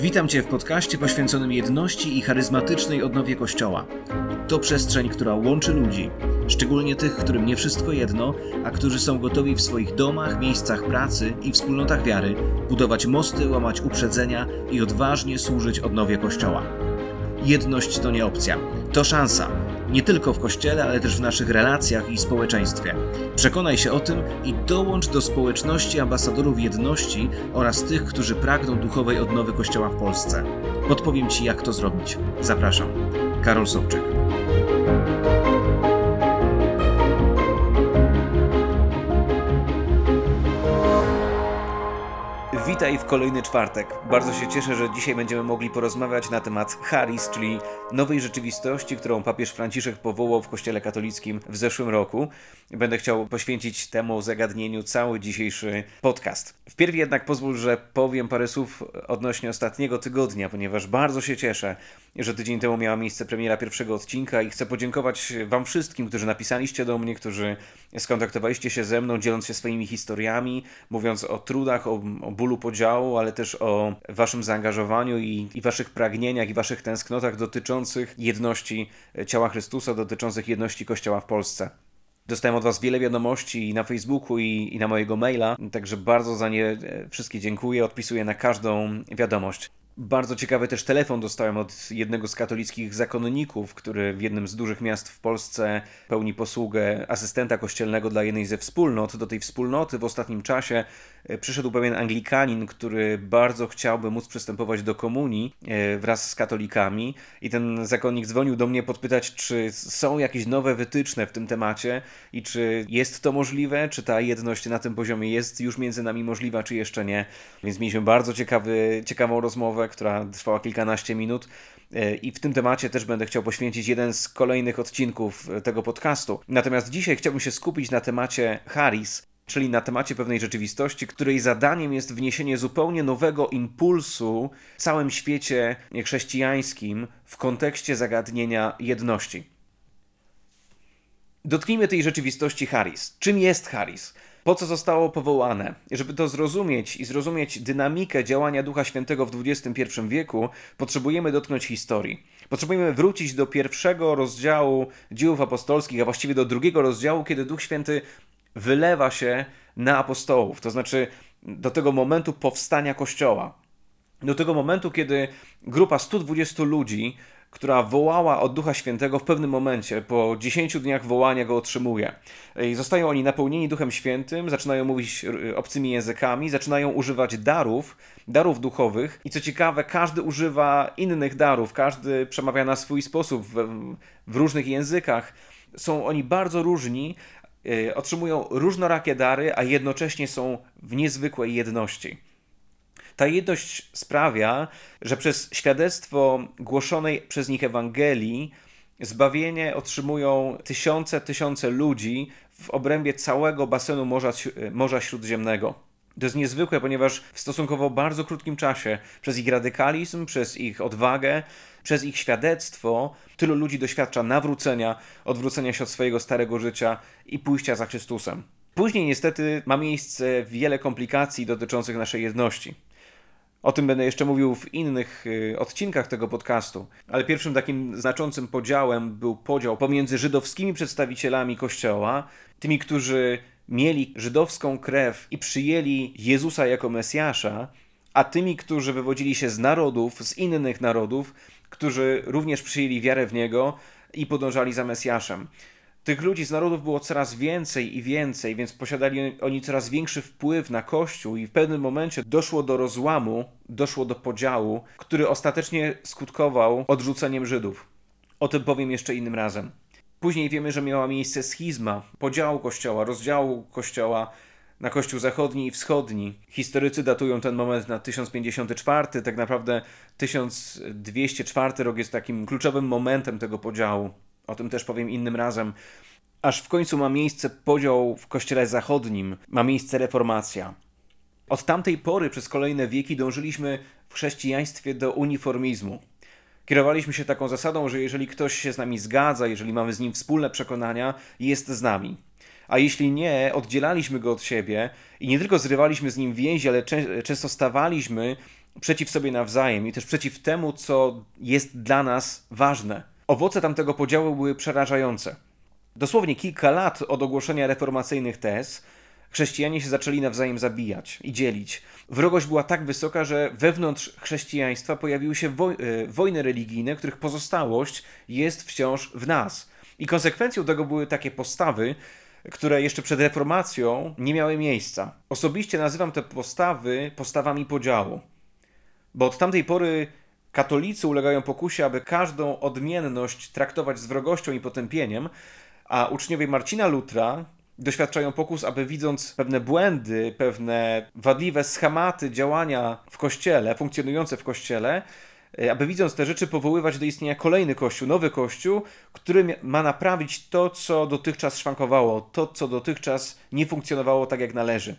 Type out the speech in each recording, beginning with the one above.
Witam Cię w podcaście poświęconym jedności i charyzmatycznej odnowie Kościoła. To przestrzeń, która łączy ludzi, szczególnie tych, którym nie wszystko jedno, a którzy są gotowi w swoich domach, miejscach pracy i wspólnotach wiary budować mosty, łamać uprzedzenia i odważnie służyć odnowie Kościoła. Jedność to nie opcja, to szansa. Nie tylko w kościele, ale też w naszych relacjach i społeczeństwie. Przekonaj się o tym i dołącz do społeczności ambasadorów jedności oraz tych, którzy pragną duchowej odnowy Kościoła w Polsce. Podpowiem Ci, jak to zrobić. Zapraszam. Karol Sobczyk. Witaj w kolejny czwartek. Bardzo się cieszę, że dzisiaj będziemy mogli porozmawiać na temat charis, czyli nowej rzeczywistości, którą papież Franciszek powołał w Kościele katolickim w zeszłym roku. Będę chciał poświęcić temu zagadnieniu cały dzisiejszy podcast. Wpierw jednak pozwól, że powiem parę słów odnośnie ostatniego tygodnia, ponieważ bardzo się cieszę, że tydzień temu miała miejsce premiera pierwszego odcinka i chcę podziękować Wam wszystkim, którzy napisaliście do mnie, którzy skontaktowaliście się ze mną, dzieląc się swoimi historiami, mówiąc o trudach, o, o bólu podziału, ale też o Waszym zaangażowaniu i, i Waszych pragnieniach i Waszych tęsknotach dotyczących jedności ciała Chrystusa, dotyczących jedności Kościoła w Polsce. Dostałem od Was wiele wiadomości i na Facebooku, i, i na mojego maila, także bardzo za nie e, wszystkie dziękuję. Odpisuję na każdą wiadomość. Bardzo ciekawy też telefon dostałem od jednego z katolickich zakonników, który w jednym z dużych miast w Polsce pełni posługę asystenta kościelnego dla jednej ze wspólnot. Do tej wspólnoty w ostatnim czasie e, przyszedł pewien Anglikanin, który bardzo chciałby móc przystępować do komunii e, wraz z katolikami. I ten zakonnik dzwonił do mnie podpytać, czy są jakieś nowe wytyczne w tym temacie i czy jest to możliwe, czy ta jedność na tym poziomie jest już między nami możliwa, czy jeszcze nie. Więc mieliśmy bardzo ciekawy, ciekawą rozmowę która trwała kilkanaście minut. E, I w tym temacie też będę chciał poświęcić jeden z kolejnych odcinków e, tego podcastu. Natomiast dzisiaj chciałbym się skupić na temacie Harris, czyli na temacie pewnej rzeczywistości, której zadaniem jest wniesienie zupełnie nowego impulsu w całym świecie chrześcijańskim w kontekście zagadnienia jedności. Dotknijmy tej rzeczywistości Harris. Czym jest Harris? Po co zostało powołane. Żeby to zrozumieć i zrozumieć dynamikę działania Ducha Świętego w XXI wieku, potrzebujemy dotknąć historii. Potrzebujemy wrócić do pierwszego rozdziału dziejów apostolskich, a właściwie do drugiego rozdziału, kiedy Duch Święty wylewa się na apostołów, to znaczy do tego momentu powstania Kościoła. Do tego momentu, kiedy grupa 120 ludzi która wołała od Ducha Świętego w pewnym momencie, po 10 dniach wołania go otrzymuje. I zostają oni napełnieni Duchem Świętym, zaczynają mówić obcymi językami, zaczynają używać darów, darów duchowych. I co ciekawe, każdy używa innych darów, każdy przemawia na swój sposób, w, w różnych językach. Są oni bardzo różni, e, otrzymują różnorakie dary, a jednocześnie są w niezwykłej jedności. Ta jedność sprawia, że przez świadectwo głoszonej przez nich Ewangelii zbawienie otrzymują tysiące, tysiące ludzi w obrębie całego basenu Morza, Morza Śródziemnego. To jest niezwykłe, ponieważ w stosunkowo bardzo krótkim czasie, przez ich radykalizm, przez ich odwagę, przez ich świadectwo, tylu ludzi doświadcza nawrócenia, odwrócenia się od swojego starego życia i pójścia za Chrystusem. Później niestety ma miejsce wiele komplikacji dotyczących naszej jedności. O tym będę jeszcze mówił w innych y, odcinkach tego podcastu, ale pierwszym takim znaczącym podziałem był podział pomiędzy żydowskimi przedstawicielami Kościoła, tymi, którzy mieli żydowską krew i przyjęli Jezusa jako Mesjasza, a tymi, którzy wywodzili się z narodów, z innych narodów, którzy również przyjęli wiarę w Niego i podążali za Mesjaszem. Tych ludzi z narodów było coraz więcej i więcej, więc posiadali oni coraz większy wpływ na Kościół, i w pewnym momencie doszło do rozłamu, doszło do podziału, który ostatecznie skutkował odrzuceniem Żydów. O tym powiem jeszcze innym razem. Później wiemy, że miała miejsce schizma, podziału Kościoła, rozdziału Kościoła na Kościół Zachodni i Wschodni. Historycy datują ten moment na 1054, tak naprawdę 1204 rok jest takim kluczowym momentem tego podziału. O tym też powiem innym razem. Aż w końcu ma miejsce podział w kościele zachodnim, ma miejsce reformacja. Od tamtej pory przez kolejne wieki dążyliśmy w chrześcijaństwie do uniformizmu. Kierowaliśmy się taką zasadą, że jeżeli ktoś się z nami zgadza, jeżeli mamy z nim wspólne przekonania, jest z nami. A jeśli nie, oddzielaliśmy go od siebie i nie tylko zrywaliśmy z nim więzi, ale często stawaliśmy przeciw sobie nawzajem i też przeciw temu, co jest dla nas ważne. Owoce tamtego podziału były przerażające. Dosłownie kilka lat od ogłoszenia reformacyjnych tez chrześcijanie się zaczęli nawzajem zabijać i dzielić. Wrogość była tak wysoka, że wewnątrz chrześcijaństwa pojawiły się e, wojny religijne, których pozostałość jest wciąż w nas. I konsekwencją tego były takie postawy, które jeszcze przed reformacją nie miały miejsca. Osobiście nazywam te postawy postawami podziału, bo od tamtej pory katolicy ulegają pokusie, aby każdą odmienność traktować z wrogością i potępieniem, a uczniowie Marcina Lutra doświadczają pokus, aby widząc pewne błędy, pewne wadliwe schematy działania w kościele, funkcjonujące w kościele, e, aby widząc te rzeczy powoływać do istnienia kolejny kościół, nowy kościół, który ma naprawić to, co dotychczas szwankowało, to, co dotychczas nie funkcjonowało tak, jak należy.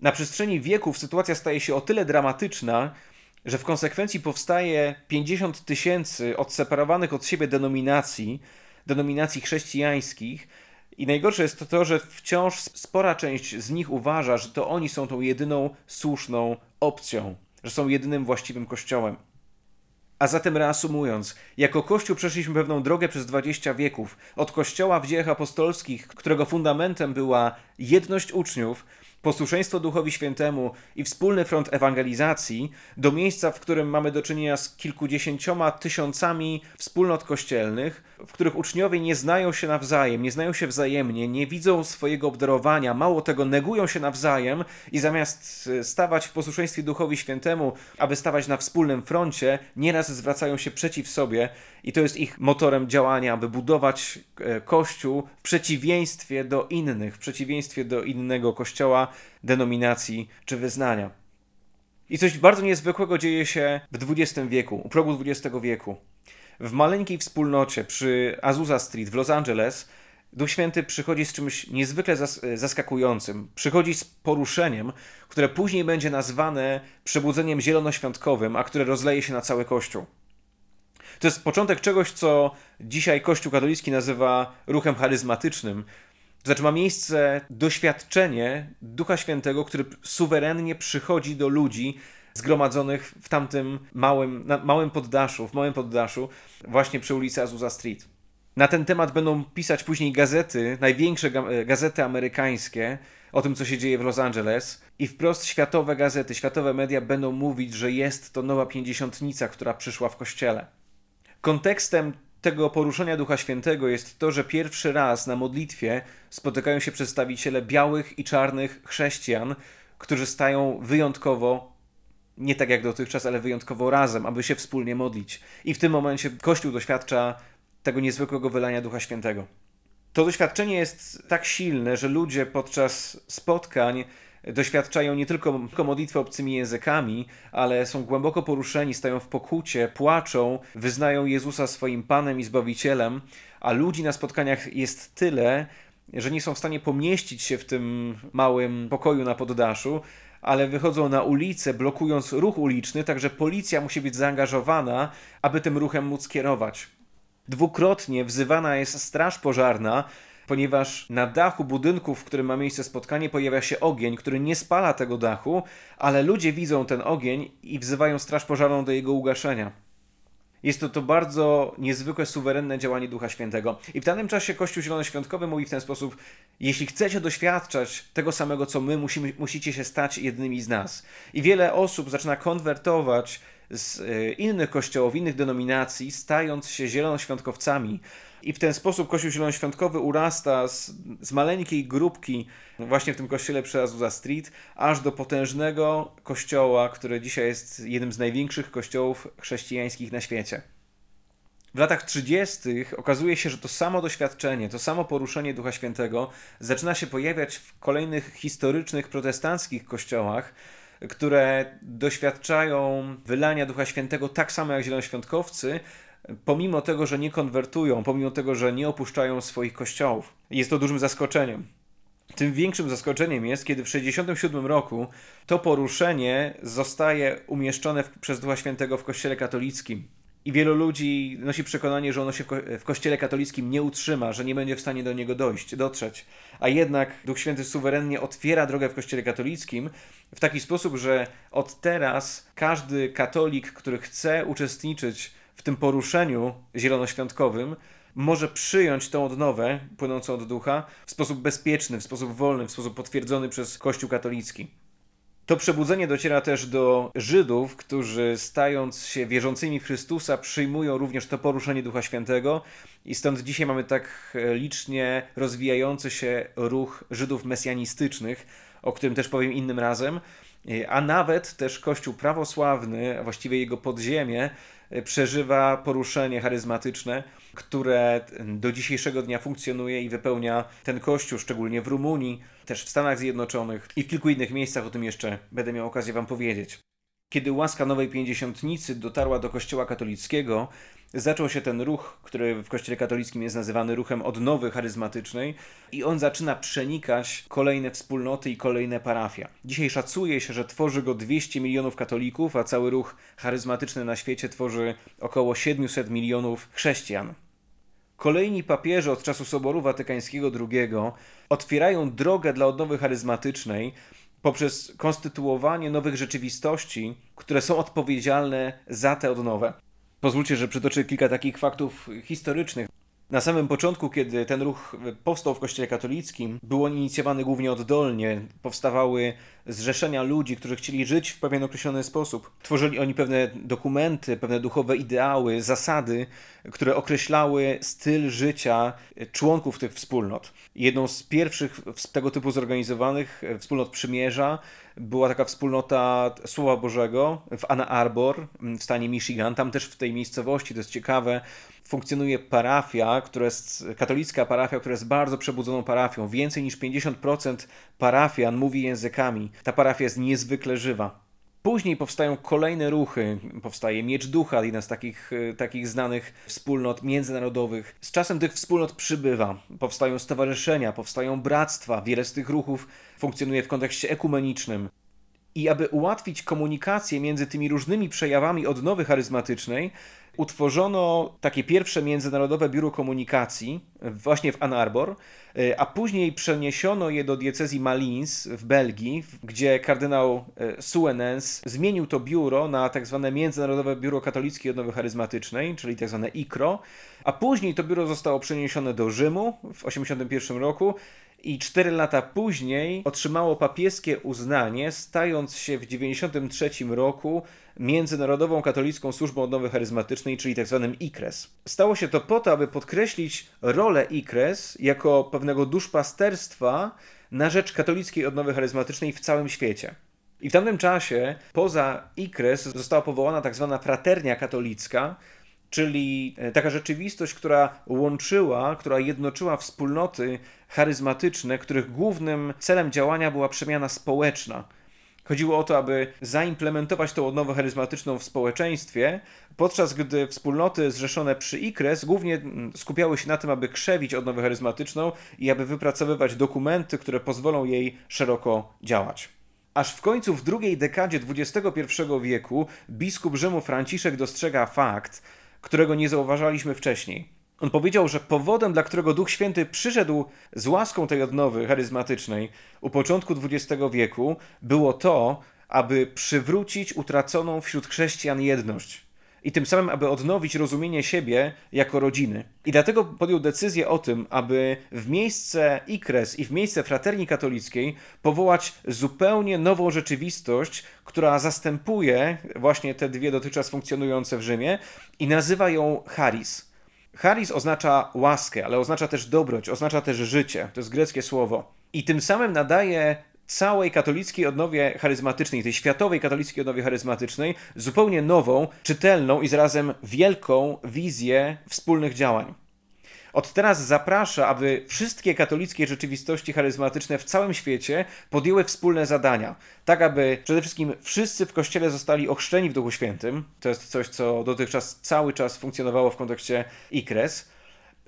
Na przestrzeni wieków sytuacja staje się o tyle dramatyczna, że w konsekwencji powstaje 50 tysięcy odseparowanych od siebie denominacji, denominacji chrześcijańskich, i najgorsze jest to, to, że wciąż spora część z nich uważa, że to oni są tą jedyną słuszną opcją, że są jedynym właściwym kościołem. A zatem reasumując, jako Kościół przeszliśmy pewną drogę przez 20 wieków. Od Kościoła w dziejach apostolskich, którego fundamentem była jedność uczniów, posłuszeństwo Duchowi Świętemu i wspólny front ewangelizacji do miejsca, w którym mamy do czynienia z kilkudziesięcioma tysiącami wspólnot kościelnych, w których uczniowie nie znają się nawzajem, nie znają się wzajemnie, nie widzą swojego obdarowania, mało tego, negują się nawzajem i zamiast e, stawać w posłuszeństwie Duchowi Świętemu, aby stawać na wspólnym froncie, nieraz zwracają się przeciw sobie i to jest ich motorem działania, aby budować e, Kościół w przeciwieństwie do innych, w przeciwieństwie do innego Kościoła, denominacji czy wyznania. I coś bardzo niezwykłego dzieje się w XX wieku, u progu XX wieku. W maleńkiej wspólnocie przy Azusa Street w Los Angeles Duch Święty przychodzi z czymś niezwykle zas zaskakującym. Przychodzi z poruszeniem, które później będzie nazwane przebudzeniem zielonoświątkowym, a które rozleje się na cały Kościół. To jest początek czegoś, co dzisiaj Kościół katolicki nazywa ruchem charyzmatycznym. To znaczy ma miejsce doświadczenie Ducha Świętego, który suwerennie przychodzi do ludzi zgromadzonych w tamtym małym, małym poddaszu, w małym poddaszu, właśnie przy ulicy Azusa Street. Na ten temat będą pisać później gazety, największe gazety amerykańskie, o tym, co się dzieje w Los Angeles. I wprost światowe gazety, światowe media będą mówić, że jest to nowa pięćdziesiątnica, która przyszła w kościele. Kontekstem tego poruszenia Ducha Świętego jest to, że pierwszy raz na modlitwie spotykają się przedstawiciele białych i czarnych chrześcijan, którzy stają wyjątkowo, nie tak jak dotychczas, ale wyjątkowo razem, aby się wspólnie modlić. I w tym momencie Kościół doświadcza tego niezwykłego wylania Ducha Świętego. To doświadczenie jest tak silne, że ludzie podczas spotkań doświadczają nie tylko, modlitwy obcymi językami, ale są głęboko poruszeni, stają w pokucie, płaczą, wyznają Jezusa swoim Panem i Zbawicielem, a ludzi na spotkaniach jest tyle, że nie są w stanie pomieścić się w tym małym pokoju na poddaszu, ale wychodzą na ulicę, blokując ruch uliczny, także policja musi być zaangażowana, aby tym ruchem móc kierować. Dwukrotnie wzywana jest straż pożarna, ponieważ na dachu budynku, w którym ma miejsce spotkanie, pojawia się ogień, który nie spala tego dachu, ale ludzie widzą ten ogień i wzywają straż pożarną do jego ugaszenia. Jest to to bardzo niezwykłe, suwerenne działanie Ducha Świętego. I w danym czasie Kościół Zielonoświątkowy mówi w ten sposób: Jeśli chcecie doświadczać tego samego, co my, musimy, musicie się stać jednymi z nas. I wiele osób zaczyna konwertować z e, innych kościołów, innych denominacji, stając się zielonoświątkowcami. I w ten sposób Kościół Zielonoświątkowy urasta z, z maleńkiej grupki właśnie w tym kościele przy Azusa Street, aż do potężnego kościoła, który dzisiaj jest jednym z największych kościołów chrześcijańskich na świecie. W latach 30. okazuje się, że to samo doświadczenie, to samo poruszenie Ducha Świętego zaczyna się pojawiać w kolejnych historycznych protestanckich kościołach, które doświadczają wylania Ducha Świętego tak samo jak zielonoświątkowcy, pomimo tego, że nie konwertują, pomimo tego, że nie opuszczają swoich kościołów. Jest to dużym zaskoczeniem. Tym większym zaskoczeniem jest, kiedy w 1967 roku to poruszenie zostaje umieszczone w, przez Ducha Świętego w Kościele katolickim. I wielu ludzi nosi przekonanie, że ono się w, ko w kościele katolickim nie utrzyma, że nie będzie w stanie do niego dojść, dotrzeć. A jednak Duch Święty suwerennie otwiera drogę w kościele katolickim w taki sposób, że od teraz każdy katolik, który chce uczestniczyć w tym poruszeniu zielonoświątkowym, może przyjąć tą odnowę płynącą od ducha w sposób bezpieczny, w sposób wolny, w sposób potwierdzony przez Kościół katolicki. To przebudzenie dociera też do Żydów, którzy stając się wierzącymi w Chrystusa, przyjmują również to poruszenie Ducha Świętego, i stąd dzisiaj mamy tak licznie rozwijający się ruch Żydów mesjanistycznych, o którym też powiem innym razem, a nawet też Kościół prawosławny, a właściwie jego podziemie, przeżywa poruszenie charyzmatyczne, które do dzisiejszego dnia funkcjonuje i wypełnia ten kościół, szczególnie w Rumunii, też w Stanach Zjednoczonych i w kilku innych miejscach, o tym jeszcze będę miał okazję Wam powiedzieć. Kiedy łaska Nowej Pięćdziesiątnicy dotarła do Kościoła katolickiego, zaczął się ten ruch, który w Kościele katolickim jest nazywany ruchem odnowy charyzmatycznej i on zaczyna przenikać kolejne wspólnoty i kolejne parafia. Dzisiaj szacuje się, że tworzy go 200 milionów katolików, a cały ruch charyzmatyczny na świecie tworzy około 700 milionów chrześcijan. Kolejni papieże od czasu Soboru Watykańskiego II otwierają drogę dla odnowy charyzmatycznej poprzez konstytuowanie nowych rzeczywistości, które są odpowiedzialne za tę odnowę. Pozwólcie, że przytoczę kilka takich faktów historycznych. Na samym początku, kiedy ten ruch powstał w Kościele katolickim, był on inicjowany głównie oddolnie. Powstawały zrzeszenia ludzi, którzy chcieli żyć w pewien określony sposób. Tworzyli oni pewne dokumenty, pewne duchowe ideały, zasady, które określały styl życia członków tych wspólnot. Jedną z pierwszych tego typu zorganizowanych wspólnot przymierza była taka wspólnota Słowa Bożego w Anna Arbor w stanie Michigan. Tam też w tej miejscowości, to jest ciekawe, funkcjonuje parafia, która jest katolicka parafia, która jest bardzo przebudzoną parafią. Więcej niż 50% parafian mówi językami. Ta parafia jest niezwykle żywa. Później powstają kolejne ruchy. Powstaje Miecz Ducha, jedna z takich, e, takich znanych wspólnot międzynarodowych. Z czasem tych wspólnot przybywa. Powstają stowarzyszenia, powstają bractwa. Wiele z tych ruchów funkcjonuje w kontekście ekumenicznym. I aby ułatwić komunikację między tymi różnymi przejawami odnowy charyzmatycznej, utworzono takie pierwsze międzynarodowe biuro komunikacji właśnie w Ann Arbor, e, a później przeniesiono je do diecezji Malins w Belgii, gdzie kardynał e, Suenens zmienił to biuro na tak zwane Międzynarodowe Biuro Katolickiej Odnowy Charyzmatycznej, czyli tak zwane ICRO, a później to biuro zostało przeniesione do Rzymu w 1981 roku i cztery lata później otrzymało papieskie uznanie, stając się w 1993 roku Międzynarodową Katolicką Służbą Odnowy Charyzmatycznej, czyli tzw. Tak ICRES. Stało się to po to, aby podkreślić rolę ICRES jako pewnego duszpasterstwa na rzecz katolickiej odnowy charyzmatycznej w całym świecie. I w tamtym czasie poza ICRES została powołana tzw. Tak fraternia katolicka, czyli e, taka rzeczywistość, która łączyła, która jednoczyła wspólnoty charyzmatyczne, których głównym celem działania była przemiana społeczna. Chodziło o to, aby zaimplementować tą odnowę charyzmatyczną w społeczeństwie, podczas gdy wspólnoty zrzeszone przy IKRES głównie skupiały się na tym, aby krzewić odnowę charyzmatyczną i aby wypracowywać dokumenty, które pozwolą jej szeroko działać. Aż w końcu w drugiej dekadzie XXI wieku biskup Rzymu Franciszek dostrzega fakt, którego nie zauważaliśmy wcześniej. On powiedział, że powodem, dla którego Duch Święty przyszedł z łaską tej odnowy charyzmatycznej u początku XX wieku, było to, aby przywrócić utraconą wśród chrześcijan jedność i tym samym, aby odnowić rozumienie siebie jako rodziny. I dlatego podjął decyzję o tym, aby w miejsce IKRES i w miejsce Fraterni Katolickiej powołać zupełnie nową rzeczywistość, która zastępuje właśnie te dwie dotychczas funkcjonujące w Rzymie i nazywa ją Charis. Charis oznacza łaskę, ale oznacza też dobroć, oznacza też życie. To jest greckie słowo. I tym samym nadaje całej katolickiej odnowie charyzmatycznej, tej światowej katolickiej odnowie charyzmatycznej, zupełnie nową, czytelną i zarazem wielką wizję wspólnych działań. Od teraz zaprasza, aby wszystkie katolickie rzeczywistości charyzmatyczne w całym świecie podjęły wspólne zadania, tak aby przede wszystkim wszyscy w kościele zostali ochrzczeni w Duchu Świętym. To jest coś, co dotychczas cały czas funkcjonowało w kontekście IKRES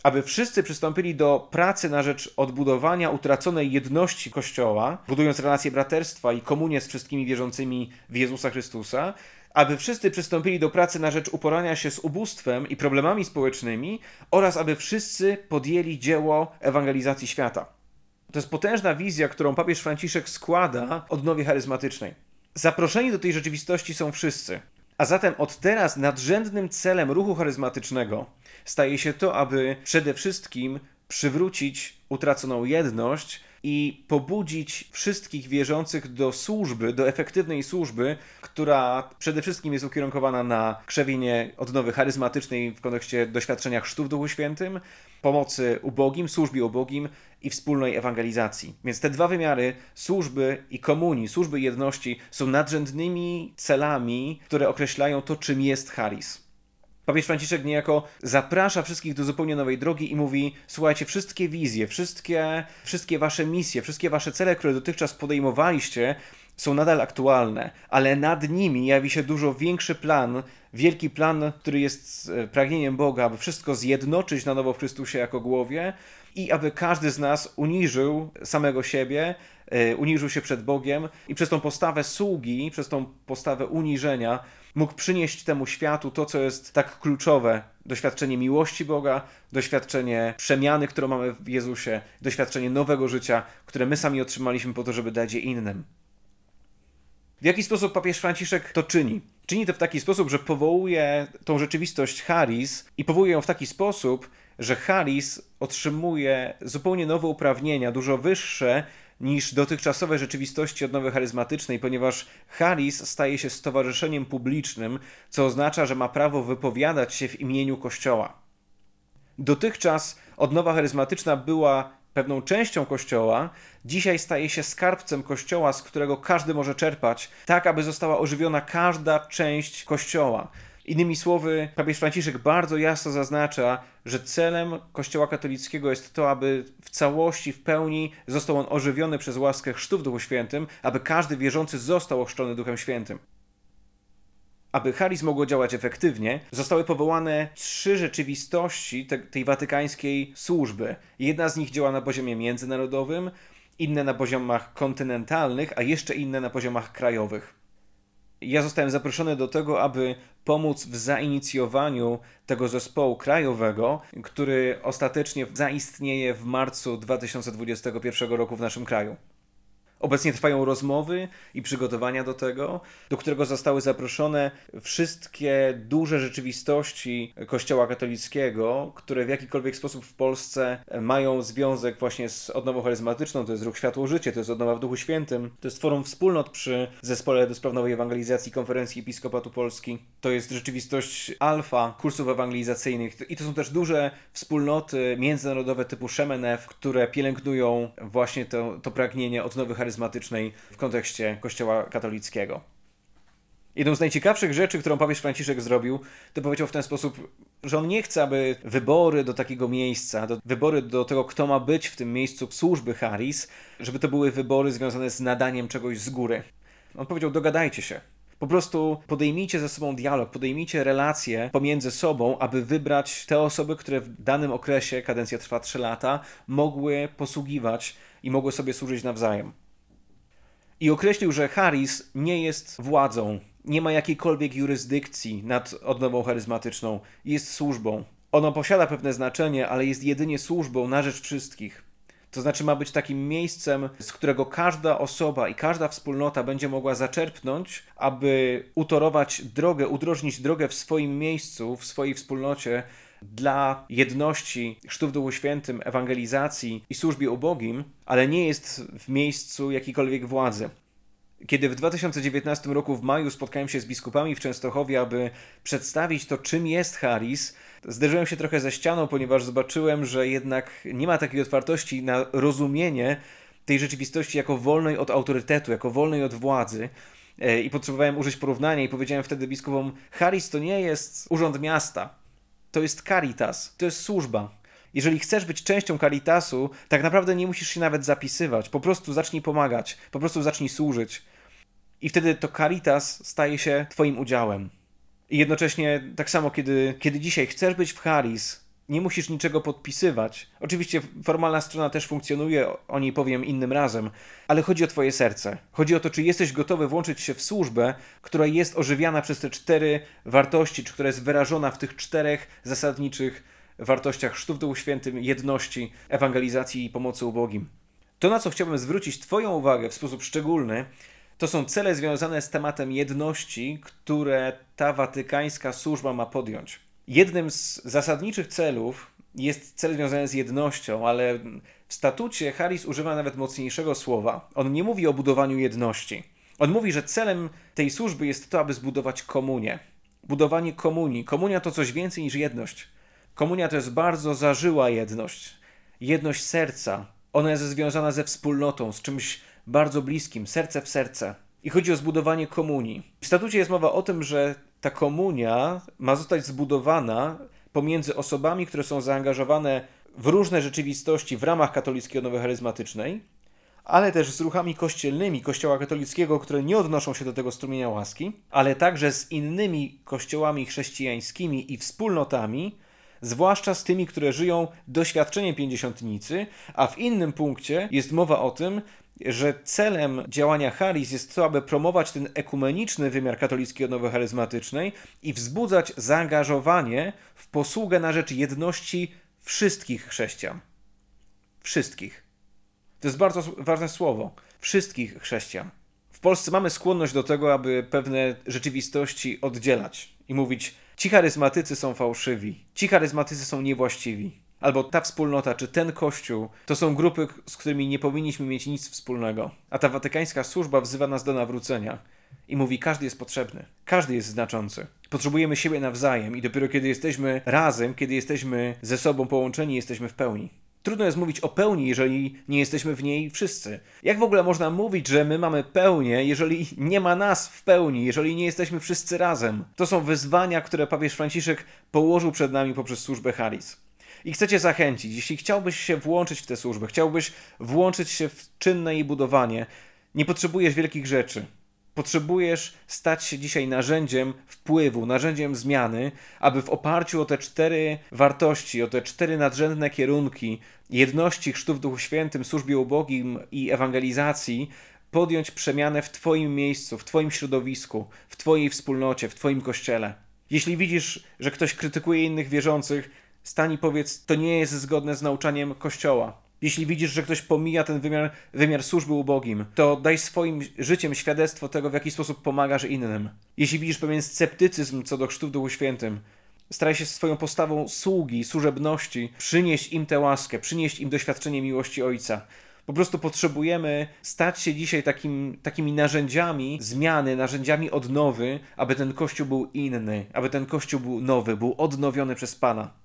aby wszyscy przystąpili do pracy na rzecz odbudowania utraconej jedności Kościoła, budując relacje braterstwa i komunię z wszystkimi wierzącymi w Jezusa Chrystusa, aby wszyscy przystąpili do pracy na rzecz uporania się z ubóstwem i problemami społecznymi oraz aby wszyscy podjęli dzieło ewangelizacji świata. To jest potężna wizja, którą papież Franciszek składa odnowie charyzmatycznej. Zaproszeni do tej rzeczywistości są wszyscy. A zatem od teraz nadrzędnym celem ruchu charyzmatycznego staje się to, aby przede wszystkim przywrócić utraconą jedność i pobudzić wszystkich wierzących do służby, do efektywnej służby, która przede wszystkim jest ukierunkowana na krzewienie odnowy charyzmatycznej w kontekście doświadczenia chrztu w Duchu Świętym, pomocy ubogim, służbie ubogim i wspólnej ewangelizacji. Więc te dwa wymiary służby i komunii, służby jedności są nadrzędnymi celami, które określają to, czym jest charyzm. Papież Franciszek niejako zaprasza wszystkich do zupełnie nowej drogi i mówi: Słuchajcie, wszystkie wizje, wszystkie, wszystkie wasze misje, wszystkie wasze cele, które dotychczas podejmowaliście, są nadal aktualne, ale nad nimi jawi się dużo większy plan, wielki plan, który jest e, pragnieniem Boga, aby wszystko zjednoczyć na nowo w Chrystusie jako głowie i aby każdy z nas uniżył samego siebie, e, uniżył się przed Bogiem i przez tą postawę sługi, przez tą postawę uniżenia mógł przynieść temu światu to, co jest tak kluczowe. Doświadczenie miłości Boga, doświadczenie przemiany, którą mamy w Jezusie, doświadczenie nowego życia, które my sami otrzymaliśmy po to, żeby dać je innym. W jaki sposób papież Franciszek to czyni? Czyni to w taki sposób, że powołuje tą rzeczywistość Haris i powołuje ją w taki sposób, że Haris otrzymuje zupełnie nowe uprawnienia, dużo wyższe niż dotychczasowe rzeczywistości odnowy charyzmatycznej, ponieważ Haris staje się stowarzyszeniem publicznym, co oznacza, że ma prawo wypowiadać się w imieniu Kościoła. Dotychczas odnowa charyzmatyczna była pewną częścią Kościoła, dzisiaj staje się skarbcem Kościoła, z którego każdy może czerpać, tak aby została ożywiona każda część Kościoła. Innymi słowy, papież Franciszek bardzo jasno zaznacza, że celem Kościoła katolickiego jest to, aby w całości, w pełni został on ożywiony przez łaskę chrztu w Duchu Świętym, aby każdy wierzący został ochrzczony Duchem Świętym. Aby charyz mogło działać efektywnie, zostały powołane trzy rzeczywistości te, tej watykańskiej służby. Jedna z nich działa na poziomie międzynarodowym, inne na poziomach kontynentalnych, a jeszcze inne na poziomach krajowych. Ja zostałem zaproszony do tego, aby pomóc w zainicjowaniu tego zespołu krajowego, który ostatecznie zaistnieje w marcu 2021 roku w naszym kraju. Obecnie trwają rozmowy i przygotowania do tego, do którego zostały zaproszone wszystkie duże rzeczywistości Kościoła katolickiego, które w jakikolwiek sposób w Polsce mają związek właśnie z odnową charyzmatyczną. To jest ruch Światło Życie, to jest odnowa w Duchu Świętym, to jest forum wspólnot przy Zespole do Spraw Nowej Ewangelizacji Konferencji Episkopatu Polski. To jest rzeczywistość alfa kursów ewangelizacyjnych i to są też duże wspólnoty międzynarodowe typu Szemenew, które pielęgnują właśnie to, to pragnienie odnowy charyzmatycznej charyzmatycznej w kontekście Kościoła katolickiego. Jedną z najciekawszych rzeczy, którą papież Franciszek zrobił, to powiedział w ten sposób, że on nie chce, aby wybory do takiego miejsca, do, wybory do tego, kto ma być w tym miejscu służby Haris, żeby to były wybory związane z nadaniem czegoś z góry. On powiedział: dogadajcie się. Po prostu podejmijcie ze sobą dialog, podejmijcie relacje pomiędzy sobą, aby wybrać te osoby, które w danym okresie, kadencja trwa 3 lata, mogły posługiwać i mogły sobie służyć nawzajem i określił, że Harris nie jest władzą, nie ma jakiejkolwiek jurysdykcji nad odnową charyzmatyczną, jest służbą. Ono posiada pewne znaczenie, ale jest jedynie służbą na rzecz wszystkich. To znaczy ma być takim miejscem, z którego każda osoba i każda wspólnota będzie mogła zaczerpnąć, aby utorować drogę, udrożnić drogę w swoim miejscu, w swojej wspólnocie dla jedności w Duchu Świętym, ewangelizacji i służbie ubogim, ale nie jest w miejscu jakiejkolwiek władzy. Kiedy w 2019 roku w maju spotkałem się z biskupami w Częstochowie, aby przedstawić to, czym jest Haris, zderzyłem się trochę ze ścianą, ponieważ zobaczyłem, że jednak nie ma takiej otwartości na rozumienie tej rzeczywistości jako wolnej od autorytetu, jako wolnej od władzy. E, I potrzebowałem użyć porównania i powiedziałem wtedy biskupom, Haris to nie jest urząd miasta, to jest caritas, to jest służba. Jeżeli chcesz być częścią caritasu, tak naprawdę nie musisz się nawet zapisywać. Po prostu zacznij pomagać, po prostu zacznij służyć. I wtedy to caritas staje się Twoim udziałem. I jednocześnie, tak samo, kiedy, kiedy dzisiaj chcesz być w Haris, Nie musisz niczego podpisywać. Oczywiście formalna strona też funkcjonuje, o niej powiem innym razem, ale chodzi o Twoje serce. Chodzi o to, czy jesteś gotowy włączyć się w służbę, która jest ożywiana przez te cztery wartości, czy która jest wyrażona w tych czterech zasadniczych wartościach chrztu w Duchu Świętym, jedności, ewangelizacji i pomocy ubogim. To, na co chciałbym zwrócić Twoją uwagę w sposób szczególny, to są cele związane z tematem jedności, które ta watykańska służba ma podjąć. Jednym z zasadniczych celów jest cel związany z jednością, ale w statucie Harris używa nawet mocniejszego słowa. On nie mówi o budowaniu jedności. On mówi, że celem tej służby jest to, aby zbudować komunię. Budowanie komunii. Komunia to coś więcej niż jedność. Komunia to jest bardzo zażyła jedność. Jedność serca. Ona jest związana ze wspólnotą, z czymś bardzo bliskim, serce w serce. I chodzi o zbudowanie komunii. W statucie jest mowa o tym, że ta komunia ma zostać zbudowana pomiędzy osobami, które są zaangażowane w różne rzeczywistości w ramach katolickiej odnowy charyzmatycznej, ale też z ruchami kościelnymi Kościoła katolickiego, które nie odnoszą się do tego strumienia łaski, ale także z innymi kościołami chrześcijańskimi i wspólnotami, zwłaszcza z tymi, które żyją doświadczeniem pięćdziesiątnicy, a w innym punkcie jest mowa o tym, że celem działania Haris jest to, aby promować ten ekumeniczny wymiar katolickiej odnowy charyzmatycznej i wzbudzać zaangażowanie w posługę na rzecz jedności wszystkich chrześcijan. Wszystkich. To jest bardzo ważne słowo. Wszystkich chrześcijan. W Polsce mamy skłonność do tego, aby pewne rzeczywistości oddzielać i mówić: ci charyzmatycy są fałszywi, ci charyzmatycy są niewłaściwi albo ta wspólnota, czy ten kościół, to są grupy, z którymi nie powinniśmy mieć nic wspólnego. A ta watykańska służba wzywa nas do nawrócenia i mówi: każdy jest potrzebny, każdy jest znaczący. Potrzebujemy siebie nawzajem i dopiero kiedy jesteśmy razem, kiedy jesteśmy ze sobą połączeni, jesteśmy w pełni. Trudno jest mówić o pełni, jeżeli nie jesteśmy w niej wszyscy. Jak w ogóle można mówić, że my mamy pełnię, jeżeli nie ma nas w pełni, jeżeli nie jesteśmy wszyscy razem? To są wyzwania, które papież Franciszek położył przed nami poprzez służbę Haris i chcę Cię zachęcić, jeśli chciałbyś się włączyć w tę służbę, chciałbyś włączyć się w czynne jej budowanie, nie potrzebujesz wielkich rzeczy. Potrzebujesz stać się dzisiaj narzędziem wpływu, narzędziem zmiany, aby w oparciu o te cztery wartości, o te cztery nadrzędne kierunki jedności, chrztu w Duchu Świętym, służbie ubogim i ewangelizacji podjąć przemianę w Twoim miejscu, w Twoim środowisku, w Twojej wspólnocie, w Twoim kościele. Jeśli widzisz, że ktoś krytykuje innych wierzących, stań i powiedz, to nie jest zgodne z nauczaniem Kościoła. Jeśli widzisz, że ktoś pomija ten wymiar, wymiar służby ubogim, to daj swoim życiem świadectwo tego, w jaki sposób pomagasz innym. Jeśli widzisz pewien sceptycyzm co do chrztu w Duchu Świętym, staraj się swoją postawą sługi, służebności przynieść im tę łaskę, przynieść im doświadczenie miłości Ojca. Po prostu potrzebujemy stać się dzisiaj takim, takimi narzędziami zmiany, narzędziami odnowy, aby ten Kościół był inny, aby ten Kościół był nowy, był odnowiony przez Pana.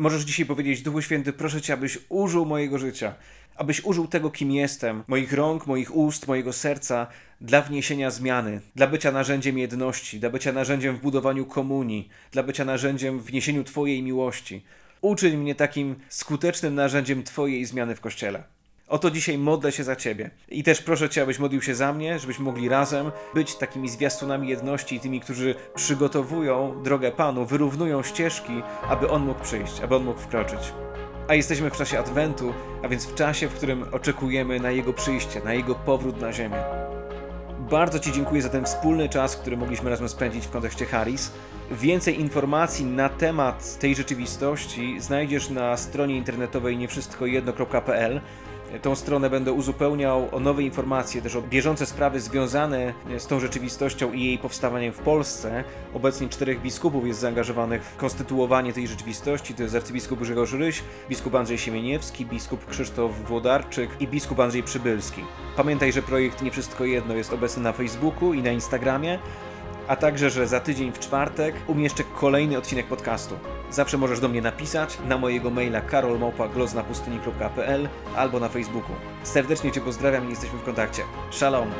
Możesz dzisiaj powiedzieć, Duchu Święty, proszę Cię, abyś użył mojego życia, abyś użył tego, kim jestem, moich rąk, moich ust, mojego serca dla wniesienia zmiany, dla bycia narzędziem jedności, dla bycia narzędziem w budowaniu komunii, dla bycia narzędziem w niesieniu Twojej miłości. Uczyń mnie takim skutecznym narzędziem Twojej zmiany w Kościele. Oto dzisiaj modlę się za Ciebie. I też proszę Cię, abyś modlił się za mnie, żebyśmy mogli razem być takimi zwiastunami jedności i tymi, którzy przygotowują drogę Panu, wyrównują ścieżki, aby On mógł przyjść, aby On mógł wkroczyć. A jesteśmy w czasie Adwentu, a więc w czasie, w którym oczekujemy na Jego przyjście, na Jego powrót na ziemię. Bardzo Ci dziękuję za ten wspólny czas, który mogliśmy razem spędzić w kontekście Harris. Więcej informacji na temat tej rzeczywistości znajdziesz na stronie internetowej niewszystkojedno.pl. Tą stronę będę uzupełniał o nowe informacje, też o bieżące sprawy związane z tą rzeczywistością i jej powstawaniem w Polsce. Obecnie czterech biskupów jest zaangażowanych w konstytuowanie tej rzeczywistości. To jest arcybiskup Grzegorz Ryś, biskup Andrzej Siemieniewski, biskup Krzysztof Włodarczyk i biskup Andrzej Przybylski. Pamiętaj, że projekt Nie Wszystko Jedno jest obecny na Facebooku i na Instagramie a także, że za tydzień w czwartek umieszczę kolejny odcinek podcastu. Zawsze możesz do mnie napisać na mojego maila karolmałpa.gloznapustyni.pl albo na Facebooku. Serdecznie Cię pozdrawiam i jesteśmy w kontakcie. Shalom!